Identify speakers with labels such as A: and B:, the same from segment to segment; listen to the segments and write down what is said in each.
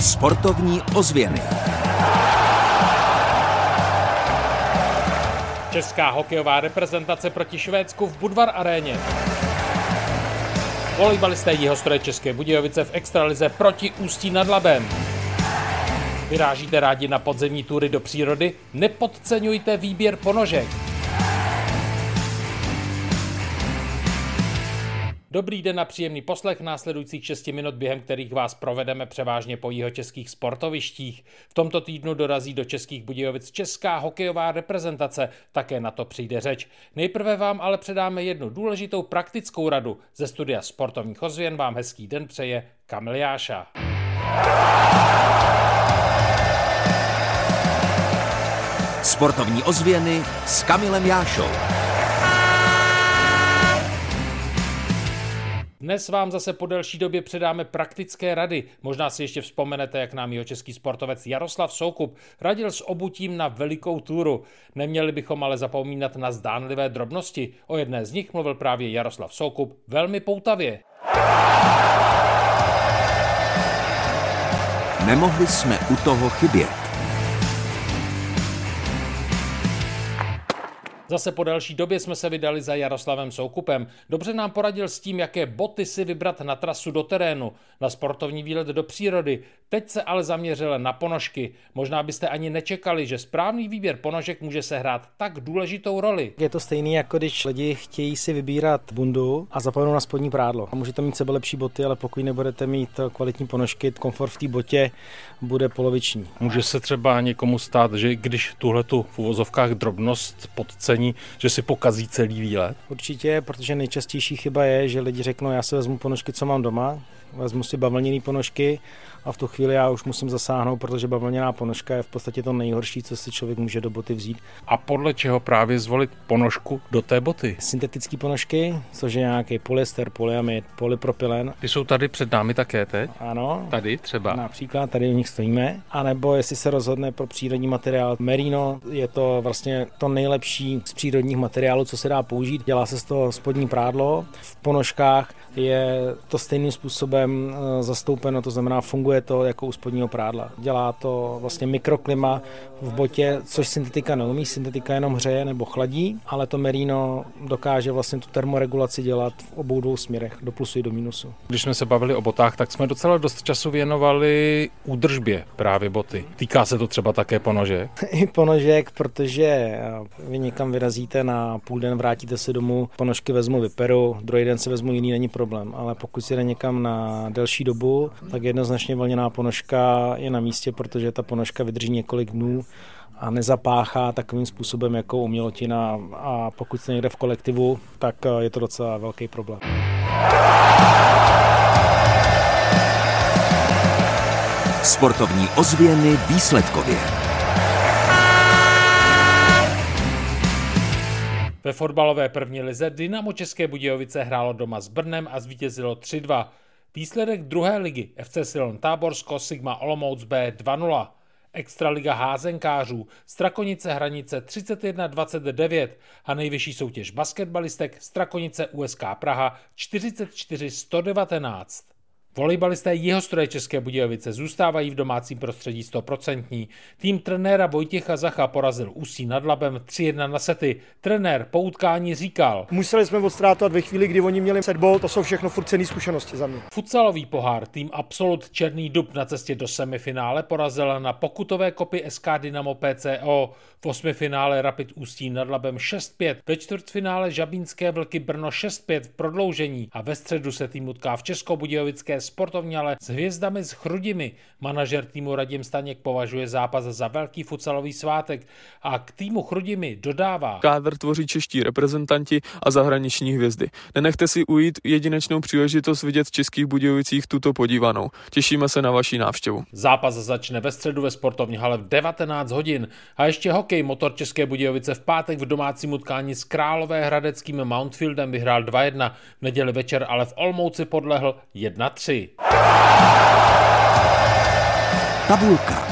A: Sportovní ozvěny.
B: Česká hokejová reprezentace proti Švédsku v Budvar aréně. Volejbalisté Jihostroje České Budějovice v extralize proti Ústí nad Labem. Vyrážíte rádi na podzemní tury do přírody? Nepodceňujte výběr ponožek. Dobrý den a příjemný poslech následujících 6 minut, během kterých vás provedeme převážně po českých sportovištích. V tomto týdnu dorazí do Českých Budějovic česká hokejová reprezentace, také na to přijde řeč. Nejprve vám ale předáme jednu důležitou praktickou radu. Ze studia sportovních ozvěn vám hezký den přeje Kamil Jáša.
A: Sportovní ozvěny s Kamilem Jášou.
B: Dnes vám zase po delší době předáme praktické rady. Možná si ještě vzpomenete, jak nám jeho český sportovec Jaroslav Soukup radil s obutím na velikou túru. Neměli bychom ale zapomínat na zdánlivé drobnosti. O jedné z nich mluvil právě Jaroslav Soukup velmi poutavě.
A: Nemohli jsme u toho chybět.
B: Zase po další době jsme se vydali za Jaroslavem Soukupem. Dobře nám poradil s tím, jaké boty si vybrat na trasu do terénu, na sportovní výlet do přírody. Teď se ale zaměřil na ponožky. Možná byste ani nečekali, že správný výběr ponožek může sehrát tak důležitou roli.
C: Je to stejný, jako když lidi chtějí si vybírat bundu a zapomenou na spodní prádlo. Můžete mít sebe lepší boty, ale pokud nebudete mít kvalitní ponožky, komfort v té botě bude poloviční.
B: Může se třeba někomu stát, že když tuhle tu v uvozovkách drobnost podcení, pochopení, že si pokazí celý výlet?
C: Určitě, protože nejčastější chyba je, že lidi řeknou, já se vezmu ponožky, co mám doma, vezmu si bavlněné ponožky a v tu chvíli já už musím zasáhnout, protože bavlněná ponožka je v podstatě to nejhorší, co si člověk může do boty vzít.
B: A podle čeho právě zvolit ponožku do té boty?
C: Syntetické ponožky, což je nějaký polyester, polyamid, polypropylen.
B: Ty jsou tady před námi také teď?
C: Ano.
B: Tady třeba?
C: Například tady u nich stojíme. A nebo jestli se rozhodne pro přírodní materiál merino, je to vlastně to nejlepší z přírodních materiálů, co se dá použít. Dělá se z toho spodní prádlo. V ponožkách je to stejným způsobem eh, zastoupeno, to znamená funguje to jako u spodního prádla. Dělá to vlastně mikroklima v botě, což syntetika neumí, syntetika jenom hřeje nebo chladí, ale to merino dokáže vlastně tu termoregulaci dělat v obou dvou směrech, do plusu i do minusu.
B: Když jsme se bavili o botách, tak jsme docela dost času věnovali údržbě právě boty. Týká se to třeba také ponožek?
C: I ponožek, protože eh, vy někam vyrazíte na půl den, vrátíte se domů, ponožky vezmu, vyperu, druhý den se vezmu jiný, není problém. Ale pokud si jde někam na delší dobu, tak jednoznačně vlněná ponožka je na místě, protože ta ponožka vydrží několik dnů a nezapáchá takovým způsobem jako umělotina a pokud se někde v kolektivu, tak eh, je to docela velký problém.
A: Sportovní ozvěny výsledkově.
B: Ve fotbalové první lize Dynamo České Budějovice hrálo doma s Brnem a zvítězilo 3-2. Výsledek druhé ligy FC Silon Táborsko Sigma Olomouc B 2-0. Extraliga házenkářů, Strakonice Hranice 31-29 a nejvyšší soutěž basketbalistek Strakonice USK Praha 44-119. Volejbalisté Jihostroje České Budějovice zůstávají v domácím prostředí 100%. Tým trenéra Vojtěcha Zacha porazil Ústí nad Labem 3-1 na sety. Trenér po utkání říkal.
D: Museli jsme odstrátovat ve chvíli, kdy oni měli setbol, to jsou všechno furt cený zkušenosti za mě.
B: Futsalový pohár tým Absolut Černý dub na cestě do semifinále porazil na pokutové kopy SK Dynamo PCO. V osmifinále Rapid Ústí nad Labem 6-5, ve čtvrtfinále Žabínské vlky Brno 6-5 v prodloužení a ve středu se tým utká v Českobudějovické sportovní, ale s hvězdami s chrudimi. Manažer týmu Radim Staněk považuje zápas za velký futsalový svátek a k týmu chrudimi dodává.
E: Kádr tvoří čeští reprezentanti a zahraniční hvězdy. Nenechte si ujít jedinečnou příležitost vidět v Českých Budějovicích tuto podívanou. Těšíme se na vaši návštěvu.
B: Zápas začne ve středu ve sportovní hale v 19 hodin a ještě hokej motor České Budějovice v pátek v domácím utkání s Králové hradeckým Mountfieldem vyhrál 2-1. V neděli večer ale v Olmouci podlehl 1-3.
A: Tabulka.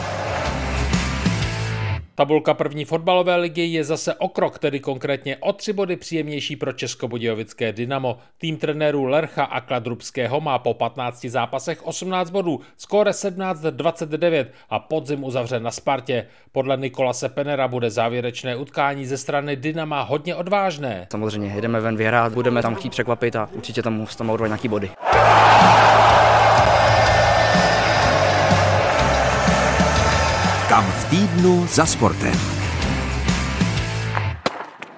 B: Tabulka první fotbalové ligy je zase o krok, tedy konkrétně o tři body příjemnější pro Českobudějovické Dynamo. Tým trenérů Lercha a Kladrubského má po 15 zápasech 18 bodů, skóre 17-29 a podzim uzavře na Spartě. Podle Nikolase Penera bude závěrečné utkání ze strany Dynama hodně odvážné.
F: Samozřejmě jdeme ven vyhrát, budeme tam chtít překvapit a určitě tam, tam urvat nějaký body.
A: Týdnu za sportem.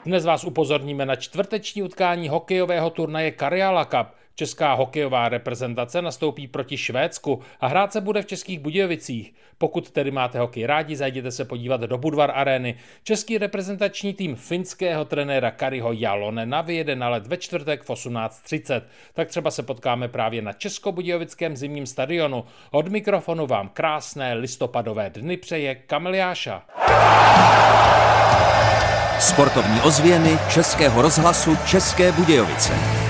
B: Dnes vás upozorníme na čtvrteční utkání hokejového turnaje Karjala Cup. Česká hokejová reprezentace nastoupí proti Švédsku a hrát se bude v Českých Budějovicích. Pokud tedy máte hokej rádi, zajděte se podívat do Budvar arény. Český reprezentační tým finského trenéra Kariho Jalonena vyjede na let ve čtvrtek v 18.30. Tak třeba se potkáme právě na Českobudějovickém zimním stadionu. Od mikrofonu vám krásné listopadové dny přeje Kamiliáša.
A: Sportovní ozvěny Českého rozhlasu České Budějovice.